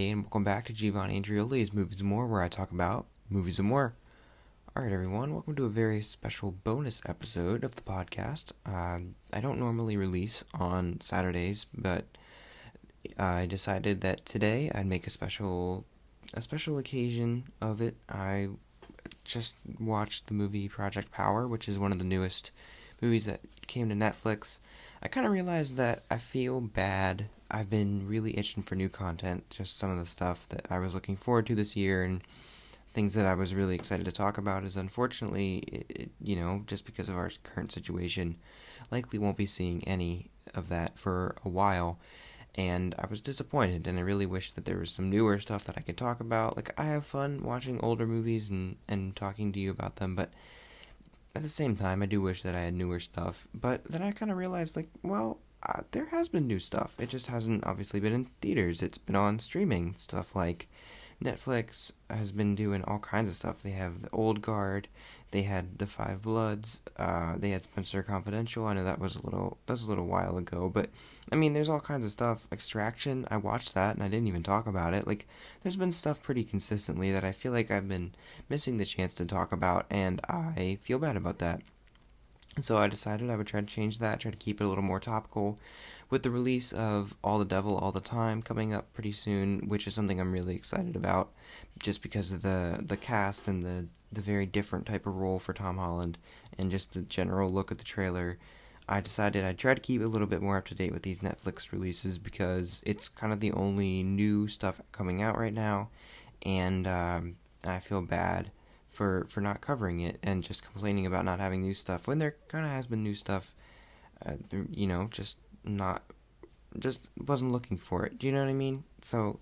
And welcome back to Giovanni Andreoli's Movies and More, where I talk about movies and more. Alright, everyone, welcome to a very special bonus episode of the podcast. Uh, I don't normally release on Saturdays, but I decided that today I'd make a special a special occasion of it. I just watched the movie Project Power, which is one of the newest movies that came to Netflix. I kind of realized that I feel bad. I've been really itching for new content, just some of the stuff that I was looking forward to this year and things that I was really excited to talk about is unfortunately, it, it, you know, just because of our current situation, likely won't be seeing any of that for a while and I was disappointed and I really wish that there was some newer stuff that I could talk about. Like I have fun watching older movies and and talking to you about them, but at the same time I do wish that I had newer stuff. But then I kind of realized like, well, uh, there has been new stuff. It just hasn't obviously been in theaters. It's been on streaming stuff like Netflix has been doing all kinds of stuff. They have the Old Guard, they had the Five Bloods, uh, they had Spenser Confidential. I know that was a little that was a little while ago, but I mean, there's all kinds of stuff. Extraction, I watched that and I didn't even talk about it. Like, there's been stuff pretty consistently that I feel like I've been missing the chance to talk about, and I feel bad about that. So I decided I would try to change that, try to keep it a little more topical with the release of All the Devil All the Time coming up pretty soon, which is something I'm really excited about, just because of the the cast and the the very different type of role for Tom Holland, and just the general look at the trailer. I decided I'd try to keep a little bit more up to date with these Netflix releases because it's kind of the only new stuff coming out right now, and um, I feel bad for for not covering it and just complaining about not having new stuff when there kind of has been new stuff. Uh, you know, just not just wasn't looking for it. Do you know what I mean? So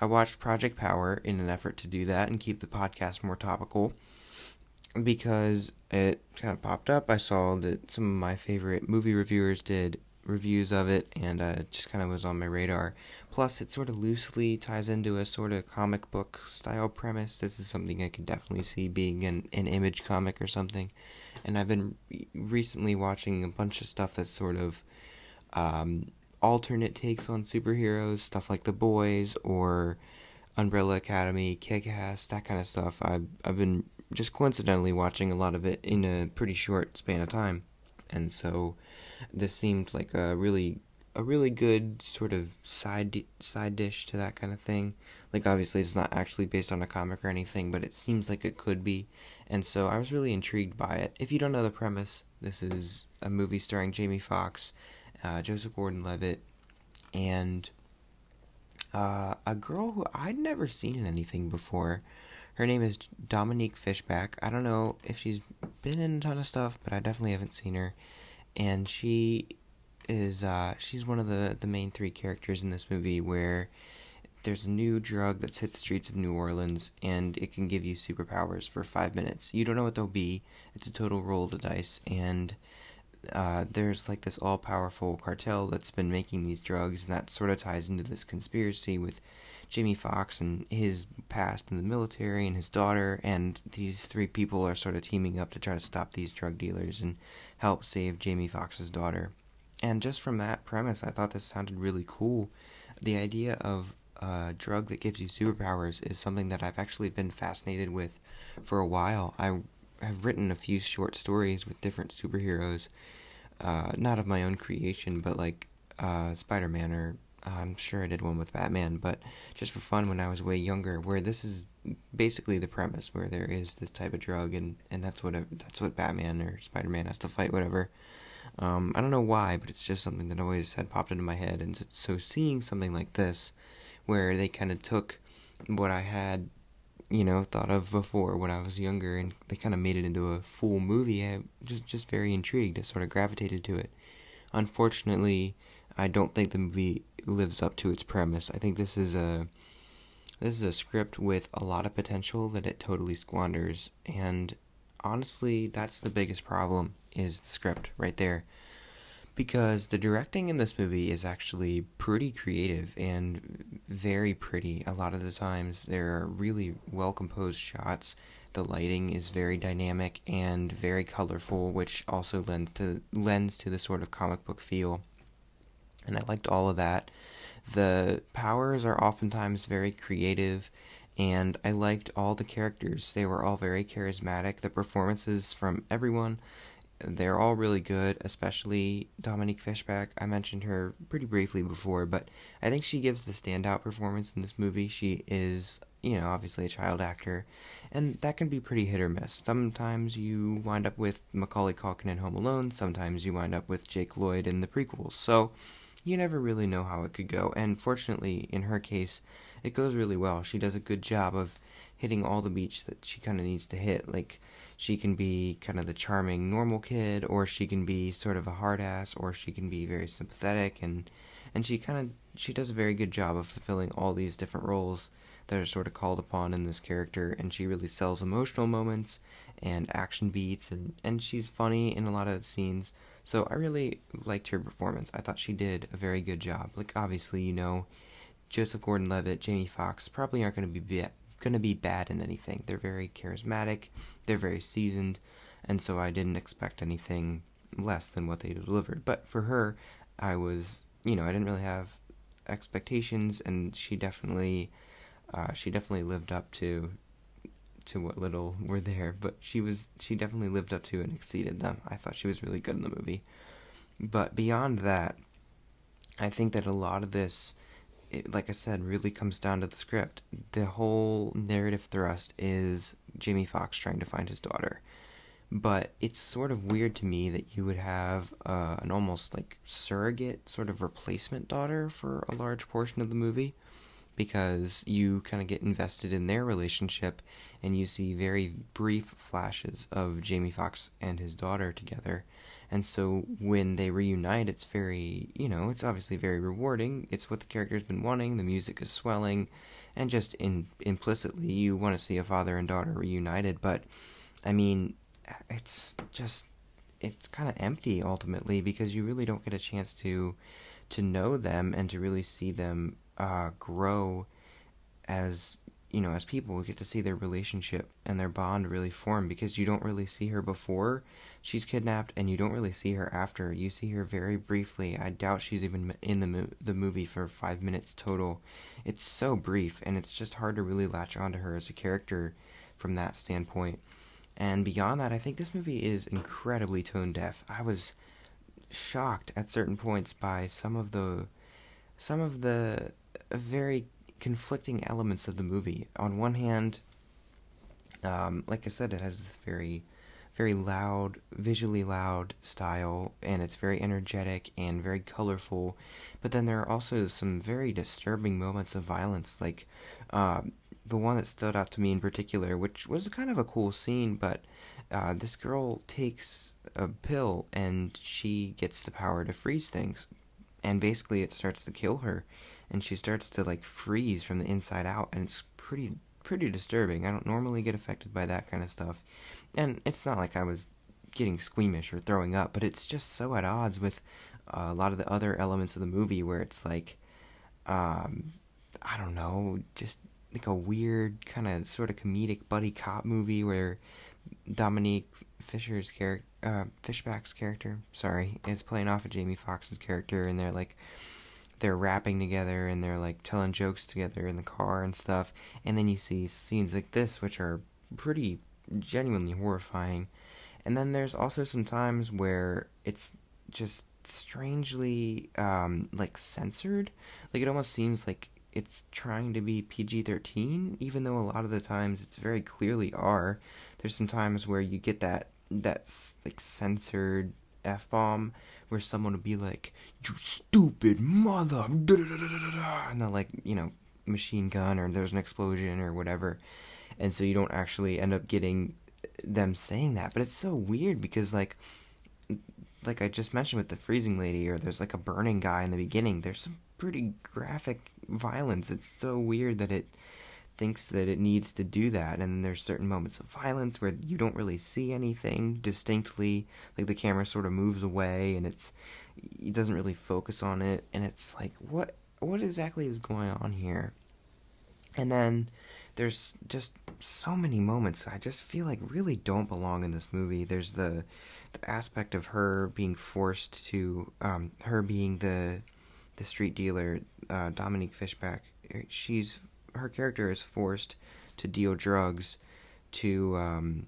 I watched Project Power in an effort to do that and keep the podcast more topical because it kind of popped up. I saw that some of my favorite movie reviewers did reviews of it and uh, just kind of was on my radar. Plus, it sort of loosely ties into a sort of comic book style premise. This is something I could definitely see being an, an image comic or something. And I've been recently watching a bunch of stuff that's sort of um, alternate takes on superheroes, stuff like The Boys or Umbrella Academy, Kick-Ass, that kind of stuff. I've I've been just coincidentally watching a lot of it in a pretty short span of time, and so this seemed like a really a really good sort of side side dish to that kind of thing. Like obviously it's not actually based on a comic or anything, but it seems like it could be. And so I was really intrigued by it. If you don't know the premise, this is a movie starring Jamie Foxx uh, Joseph Gordon-Levitt, and uh, a girl who I'd never seen in anything before. Her name is Dominique Fishback. I don't know if she's been in a ton of stuff, but I definitely haven't seen her. And she is uh, she's one of the the main three characters in this movie where there's a new drug that's hit the streets of New Orleans and it can give you superpowers for five minutes. You don't know what they'll be. It's a total roll of the dice and uh, there's like this all powerful cartel that's been making these drugs, and that sort of ties into this conspiracy with Jamie Foxx and his past in the military and his daughter, and these three people are sort of teaming up to try to stop these drug dealers and help save Jamie Foxx's daughter. And just from that premise, I thought this sounded really cool. The idea of a drug that gives you superpowers is something that I've actually been fascinated with for a while. I have written a few short stories with different superheroes, uh, not of my own creation, but like uh, Spider Man or I'm sure I did one with Batman, but just for fun when I was way younger, where this is basically the premise, where there is this type of drug, and, and that's what that's what Batman or Spider Man has to fight, whatever. Um, I don't know why, but it's just something that always had popped into my head, and so seeing something like this, where they kind of took what I had you know thought of before when I was younger, and they kind of made it into a full movie. I just just very intrigued. I sort of gravitated to it. Unfortunately, I don't think the movie lives up to its premise. I think this is a this is a script with a lot of potential that it totally squanders, and honestly, that's the biggest problem is the script right there because the directing in this movie is actually pretty creative and very pretty. A lot of the times, there are really well composed shots. The lighting is very dynamic and very colorful, which also lends to lends to the sort of comic book feel. And I liked all of that. The powers are oftentimes very creative, and I liked all the characters. They were all very charismatic. The performances from everyone, they're all really good, especially Dominique Fishback. I mentioned her pretty briefly before, but I think she gives the standout performance in this movie. She is, you know, obviously a child actor, and that can be pretty hit or miss. Sometimes you wind up with Macaulay Culkin in Home Alone, sometimes you wind up with Jake Lloyd in the prequels. So you never really know how it could go, and fortunately, in her case, it goes really well. She does a good job of hitting all the beats that she kind of needs to hit. Like, she can be kind of the charming normal kid, or she can be sort of a hard ass, or she can be very sympathetic, and and she kind of she does a very good job of fulfilling all these different roles that are sort of called upon in this character, and she really sells emotional moments and action beats, and and she's funny in a lot of scenes. So I really liked her performance. I thought she did a very good job. Like obviously, you know, Joseph Gordon-Levitt, Jamie Foxx probably aren't going to be going to be bad in anything. They're very charismatic, they're very seasoned, and so I didn't expect anything less than what they delivered. But for her, I was, you know, I didn't really have expectations, and she definitely, uh, she definitely lived up to to what little were there. But she was, she definitely lived up to and exceeded them. I thought she was really good in the movie. But beyond that, I think that a lot of this it, like I said, really comes down to the script. The whole narrative thrust is Jamie Foxx trying to find his daughter. But it's sort of weird to me that you would have uh, an almost like surrogate sort of replacement daughter for a large portion of the movie because you kind of get invested in their relationship and you see very brief flashes of Jamie Foxx and his daughter together and so when they reunite, it's very, you know, it's obviously very rewarding. It's what the character's been wanting. The music is swelling, and just in implicitly, you want to see a father and daughter reunited. But I mean, it's just it's kind of empty ultimately because you really don't get a chance to to know them and to really see them uh, grow as you know as people. We get to see their relationship and their bond really form because you don't really see her before she's kidnapped, and you don't really see her after. You see her very briefly. I doubt she's even in the mo- the movie for five minutes total. It's so brief, and it's just hard to really latch onto her as a character from that standpoint. And beyond that, I think this movie is incredibly tone deaf. I was shocked at certain points by some of the some of the very conflicting elements of the movie. On one hand, um, like I said, it has this very very loud, visually loud style, and it's very energetic and very colorful. But then there are also some very disturbing moments of violence, like uh, the one that stood out to me in particular, which was kind of a cool scene, but uh, this girl takes a pill and she gets the power to freeze things. And basically, it starts to kill her, and she starts to like freeze from the inside out, and it's pretty pretty disturbing. I don't normally get affected by that kind of stuff. And it's not like I was getting squeamish or throwing up, but it's just so at odds with uh, a lot of the other elements of the movie where it's like, um, I don't know, just like a weird kind of sort of comedic buddy cop movie where Dominique Fisher's character, uh, Fishback's character, sorry, is playing off of Jamie Foxx's character, and they're like they're rapping together and they're like telling jokes together in the car and stuff. And then you see scenes like this, which are pretty genuinely horrifying. And then there's also some times where it's just strangely um, like censored. Like it almost seems like it's trying to be PG 13, even though a lot of the times it's very clearly R. There's some times where you get that that's like censored f bomb where someone would be like, "You stupid mother," and they're like, you know, machine gun or there's an explosion or whatever, and so you don't actually end up getting them saying that. But it's so weird because like, like I just mentioned with the freezing lady, or there's like a burning guy in the beginning. There's some pretty graphic violence. It's so weird that it thinks that it needs to do that. And there's certain moments of violence where you don't really see anything distinctly. Like the camera sort of moves away and it's it doesn't really focus on it. And it's like what what exactly is going on here? And then there's just so many moments. I just feel like really don't belong in this movie. There's the the aspect of her being forced to um, her being the the street dealer, uh, Dominique Fishback, she's her character is forced to deal drugs to um,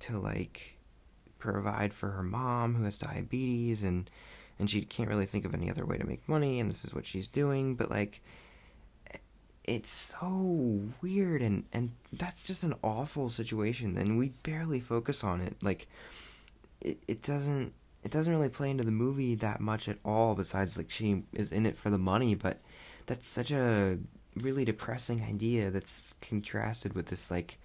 to like provide for her mom who has diabetes and and she can't really think of any other way to make money and this is what she's doing but like it's so weird and and that's just an awful situation and we barely focus on it. Like it, it doesn't it doesn't really play into the movie that much at all besides like she is in it for the money but that's such a really depressing idea that's contrasted with this like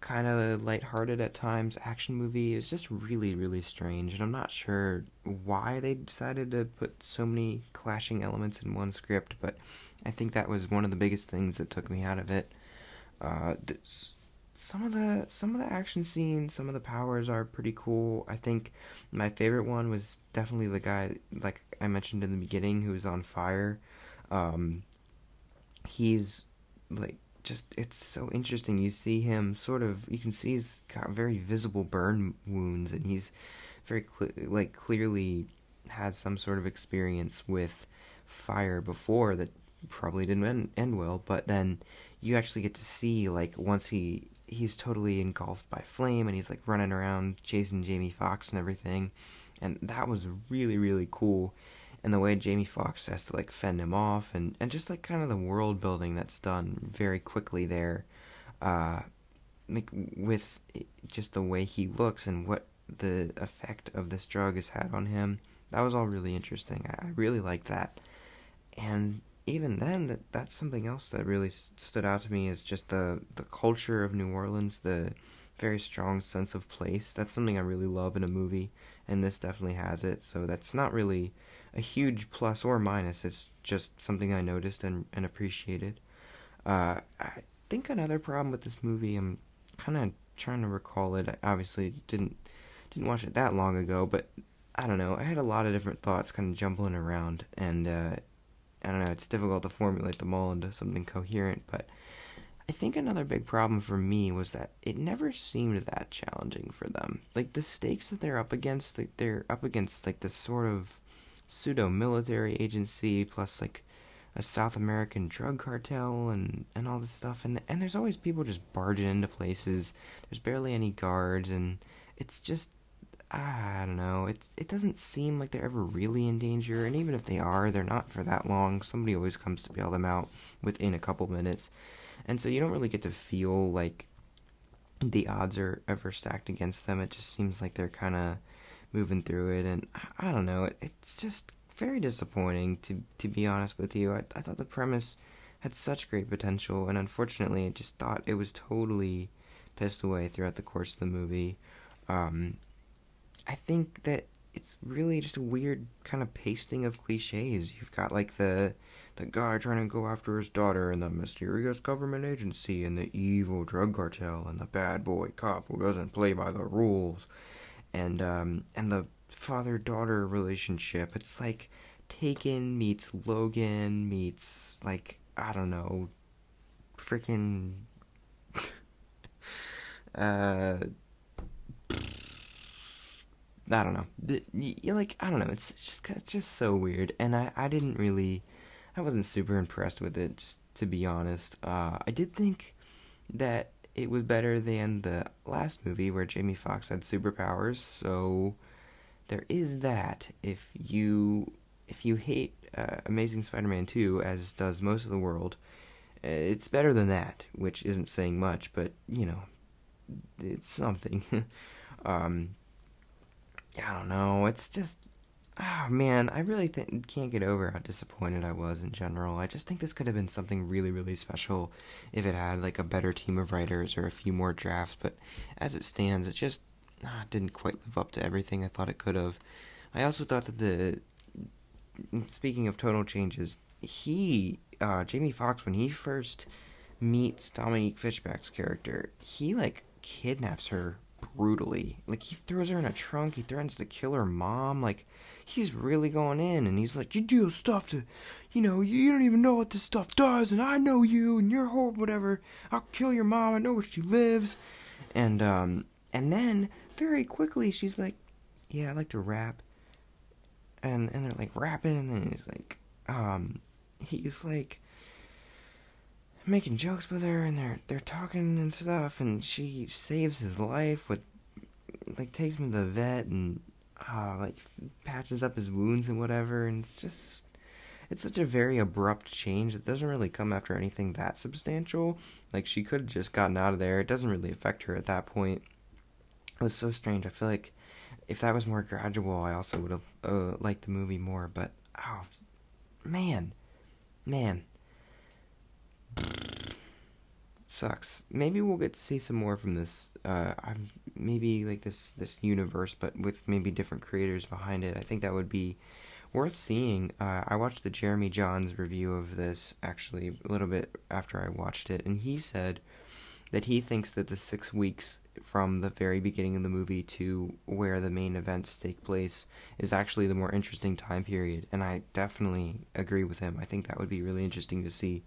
kind of lighthearted at times action movie is just really really strange and i'm not sure why they decided to put so many clashing elements in one script but i think that was one of the biggest things that took me out of it. Uh, some of the some of the action scenes some of the powers are pretty cool. I think my favorite one was definitely the guy like i mentioned in the beginning who was on fire. Um, he's like just it's so interesting. You see him sort of you can see he's got very visible burn wounds and he's very cl- like clearly had some sort of experience with fire before that probably didn't end, end well, but then you actually get to see like once he he's totally engulfed by flame and he's like running around chasing Jamie Foxx and everything. And that was really really cool and the way Jamie Foxx has to like fend him off and, and just like kind of the world building that's done very quickly there uh like with just the way he looks and what the effect of this drug has had on him that was all really interesting. I, I really liked that. And even then that that's something else that really stood out to me is just the the culture of New Orleans the very strong sense of place. That's something I really love in a movie and this definitely has it. So that's not really a huge plus or minus. It's just something I noticed and, and appreciated. Uh, I think another problem with this movie, I'm kind of trying to recall it. I obviously didn't didn't watch it that long ago, but I don't know. I had a lot of different thoughts kind of jumbling around, and uh, I don't know. It's difficult to formulate them all into something coherent, but. I think another big problem for me was that it never seemed that challenging for them. Like the stakes that they're up against, like they're up against like this sort of pseudo military agency plus like a South American drug cartel and and all this stuff and and there's always people just barging into places. There's barely any guards and it's just I don't know. It it doesn't seem like they're ever really in danger, and even if they are, they're not for that long. Somebody always comes to bail them out within a couple minutes, and so you don't really get to feel like the odds are ever stacked against them. It just seems like they're kind of moving through it, and I, don't know. It, it's just very disappointing to to be honest with you. I I thought the premise had such great potential, and unfortunately, I just thought it was totally pissed away throughout the course of the movie. Um, I think that it's really just a weird kind of pasting of cliches. You've got like the the guy trying to go after his daughter, and the mysterious government agency, and the evil drug cartel, and the bad boy cop who doesn't play by the rules and um, and the father daughter relationship. It's like Taken meets Logan meets like I don't know, freaking. uh, I don't know. You like I don't know. It's just it's just so weird, and I I didn't really, I wasn't super impressed with it. Just to be honest, uh, I did think that it was better than the last movie where Jamie Foxx had superpowers. So there is that. If you if you hate uh, Amazing Spider-Man 2 as does most of the world, uh, it's better than that, which isn't saying much, but you know, it's something. um I don't know. It's just oh man, I really th- can't get over how disappointed I was in general. I just think this could have been something really, really special if it had like a better team of writers or a few more drafts. But as it stands, it just ah, didn't quite live up to everything I thought it could have. I also thought that the speaking of total changes, he uh, Jamie Foxx when he first meets Dominique Fishback's character, he like kidnaps her brutally. Like he throws her in a trunk. He threatens to kill her mom. Like he's really going in, and he's like, "You do stuff to, you know, you don't even know what this stuff does, and I know you, and you're horrible, whatever. I'll kill your mom. I know where she lives." And um, and then very quickly she's like, "Yeah, I like to rap." And and they're like rapping, and then he's like, um, he's like making jokes with her, and they're they're talking and stuff, and she saves his life with like takes him to the vet and uh, like patches up his wounds and whatever, and it's just it's such a very abrupt change. It doesn't really come after anything that substantial. Like she could have just gotten out of there. It doesn't really affect her at that point. It was so strange. I feel like if that was more gradual, I also would have uh, liked the movie more. But oh, man, man, sucks. Maybe we'll get to see some more from this. Uh, I'm maybe like this this universe, but with maybe different creators behind it. I think that would be worth seeing. Uh, I watched the Jeremy Jahns review of this actually a little bit after I watched it, and he said that he thinks that the six weeks from the very beginning of the movie to where the main events take place is actually the more interesting time period, and I definitely agree with him. I think that would be really interesting to see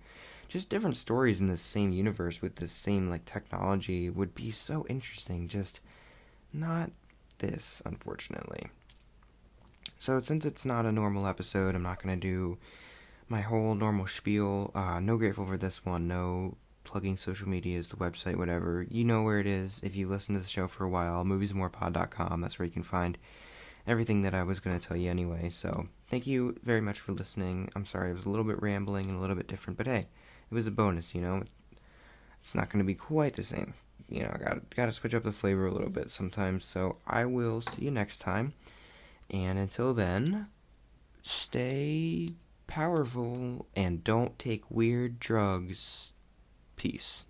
just different stories in the same universe with the same like technology would be so interesting. Just not this, unfortunately. So since it's not a normal episode, I'm not gonna do my whole normal spiel. Uh, no grateful for this one. No plugging social medias, the website, whatever. You know where it is if you listen to the show for a while. Moviesmorepod.com. That's where you can find everything that I was going to tell you anyway. So thank you very much for listening. I'm sorry it was a little bit rambling and a little bit different, but hey, it was a bonus, you know. It's not going to be quite the same. You know, I got got to switch up the flavor a little bit sometimes. So I will see you next time. And until then, stay powerful and don't take weird drugs. Peace.